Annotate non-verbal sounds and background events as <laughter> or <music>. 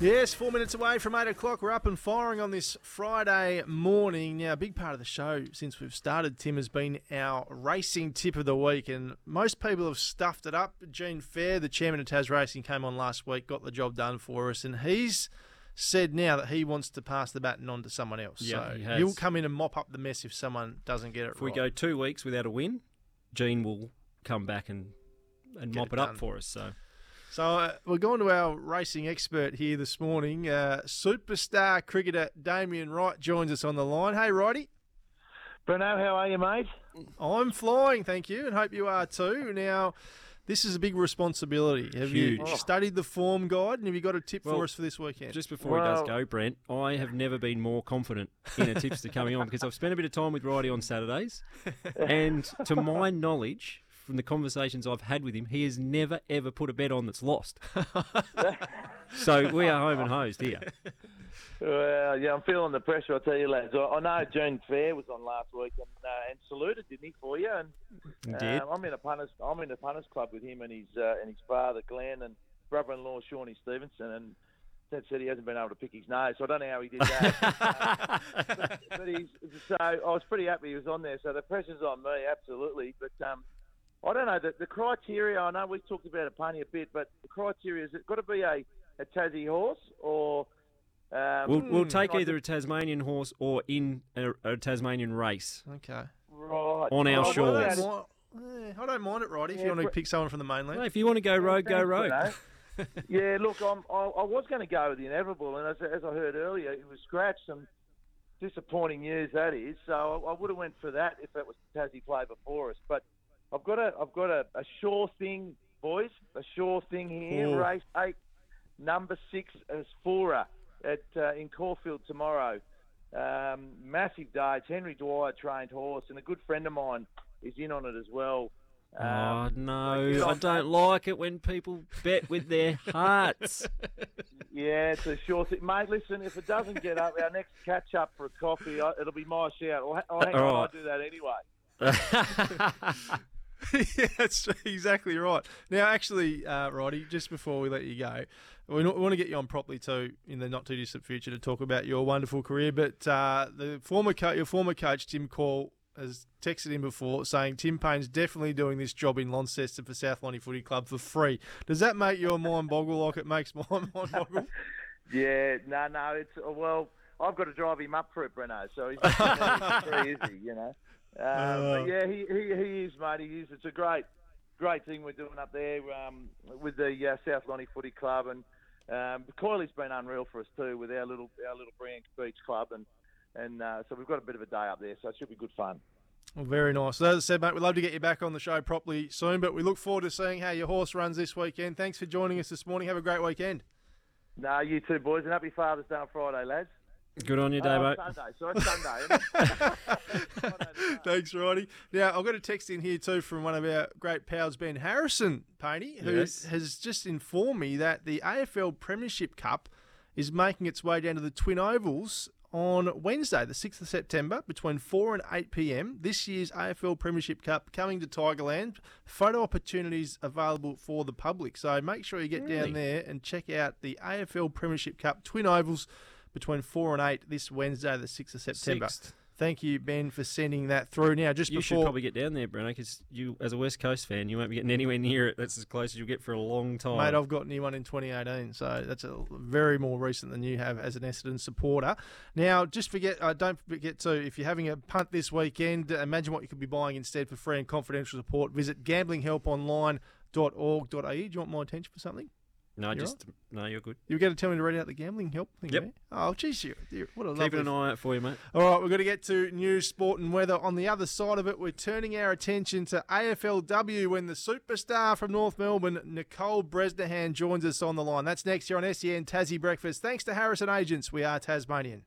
Yes, four minutes away from eight o'clock. We're up and firing on this Friday morning. Now, a big part of the show since we've started, Tim, has been our racing tip of the week, and most people have stuffed it up. Gene Phair, the chairman of Tas Racing, came on last week, got the job done for us, and he's said now that he wants to pass the baton on to someone else. Yeah, so he has. he'll come in and mop up the mess if someone doesn't get it If we right. go two weeks without a win, Gene will come back and and Get mop it it, up for us. So So uh, we're going to our racing expert here this morning. Uh, superstar cricketer Damien Wright joins us on the line. Hey, Righty. Bruno, how are you, mate? I'm flying, thank you, and hope you are too. Now, this is a big responsibility. Have you Huge. studied the form guide, and have you got a tip Well, for us for this weekend? just before he does go, Brent, I have never been more confident in a tipster coming on because I've spent a bit of time with Righty on Saturdays, <laughs> and to my knowledge. From the conversations I've had with him, he has never ever put a bet on that's lost. <laughs> <laughs> so we are home and hosed here. Well, yeah, I'm feeling the pressure. I tell you, lads. I, I know Gene Phair was on last week and, uh, and saluted, didn't he, for you? And uh, I'm in a punters. I'm in a punters club with him and his uh, and his father Glenn and brother-in-law Shawnee Stevenson. And Ted said he hasn't been able to pick his nose, so I don't know how he did that. <laughs> but, but he's so I was pretty happy he was on there. So the pressure's on me, absolutely. But um, I don't know the, the criteria. I know we've talked about it plenty a bit, but the criteria is it got to be a, a Tassie horse or um, We'll, we'll Hmm. take either a Tasmanian horse or in a, a Tasmanian race. okay. right on our Oh, shores. I about- don't, mind, I don't mind it, Righty, if you want to pick someone from the mainland. Well, if you want to go rogue, go rogue. road. Bruno. <laughs> yeah, look, I'm, I, I was going to go with the inevitable, and as, as I heard earlier, it was scratched. Some disappointing news that is. So I, I would have went for that if that was Tassie play before us. But I've got a, I've got a, a sure thing, boys, a sure thing here. Oh. Race eight, number six, Asfora at uh, in Caulfield tomorrow. Um, massive day. It's Henry Dwyer trained horse, and a good friend of mine is in on it as well. Oh Um, no, I don't like it when people bet with their <laughs> hearts. Yeah, it's a sure thing. Mate, listen, if it doesn't get up, our next catch up for a coffee, I, it'll be my shout. Or, or hang All on, I'll do that anyway. <laughs> <laughs> yeah, that's exactly right. Now, actually, uh, Roddy, just before we let you go, we want to get you on properly too in the not too distant future to talk about your wonderful career. But uh, the former co- your former coach Tim Coyle has texted in before saying Tim Paine's definitely doing this job in Launceston for South Lonnie Footy Club for free. Does that make your mind boggle like it makes my <laughs> mind boggle? Yeah, no, no, it's uh, well, I've got to drive him up for it, Breno. So he's not very <laughs> easy, you know. Um, but yeah, he, he he is, mate. He is. It's a great, great thing we're doing up there um, with the uh, South Lonnie Footy Club, and um, Coiley's been unreal for us too with our little our little Brian Beach Club, and and uh, so we've got a bit of a day up there, so it should be good fun. Well, very nice. So as I said, mate, we'd love to get you back on the show properly soon, but we look forward to seeing how your horse runs this weekend. Thanks for joining us this morning. Have a great weekend. No, you too, boys, and happy Father's Day on Friday, lads. Good on you, Oh, Davo. Sunday, sorry, Sunday. <laughs> <laughs> Thanks, Roddy. Now, I've got a text in here too from one of our great pals, Ben Harrison, Painey, who Yes. has just informed me that the AFL Premiership Cup is making its way down to the Twin Ovals on Wednesday, the 6th of September, between 4 and 8 pm. This year's AFL Premiership Cup coming to Tigerland. Photo opportunities available for the public. So make sure you get down there and check out the AFL Premiership Cup Twin Ovals between 4 and 8 this Wednesday, the 6th of September. Sixth. Thank you, Ben, for sending that through. Now, just You should probably get down there, Bruno, because you, as a West Coast fan, you won't be getting anywhere near it. That's as close as you'll get for a long time. Mate, I've got new one in 2018, so that's a very more recent than you have as an Essendon supporter. Now, just forget, uh, don't forget to, if you're having a punt this weekend, imagine what you could be buying instead for free and confidential support. Visit gamblinghelponline.org.au. Do you want my attention for something? No, You're just no, you're good. You were going to tell me to read out the gambling help thing, Yep. eh? Oh, geez, you, you what a lovely. Keeping lovely an eye out for you, mate. All right, we're going to get to news, sport, and weather. On the other side of it, we're turning our attention to AFLW when the superstar from North Melbourne, Nicole Bresnehan, joins us on the line. That's next here on SEN Tassie Breakfast. Thanks to Harrison Agents. We are Tasmanian.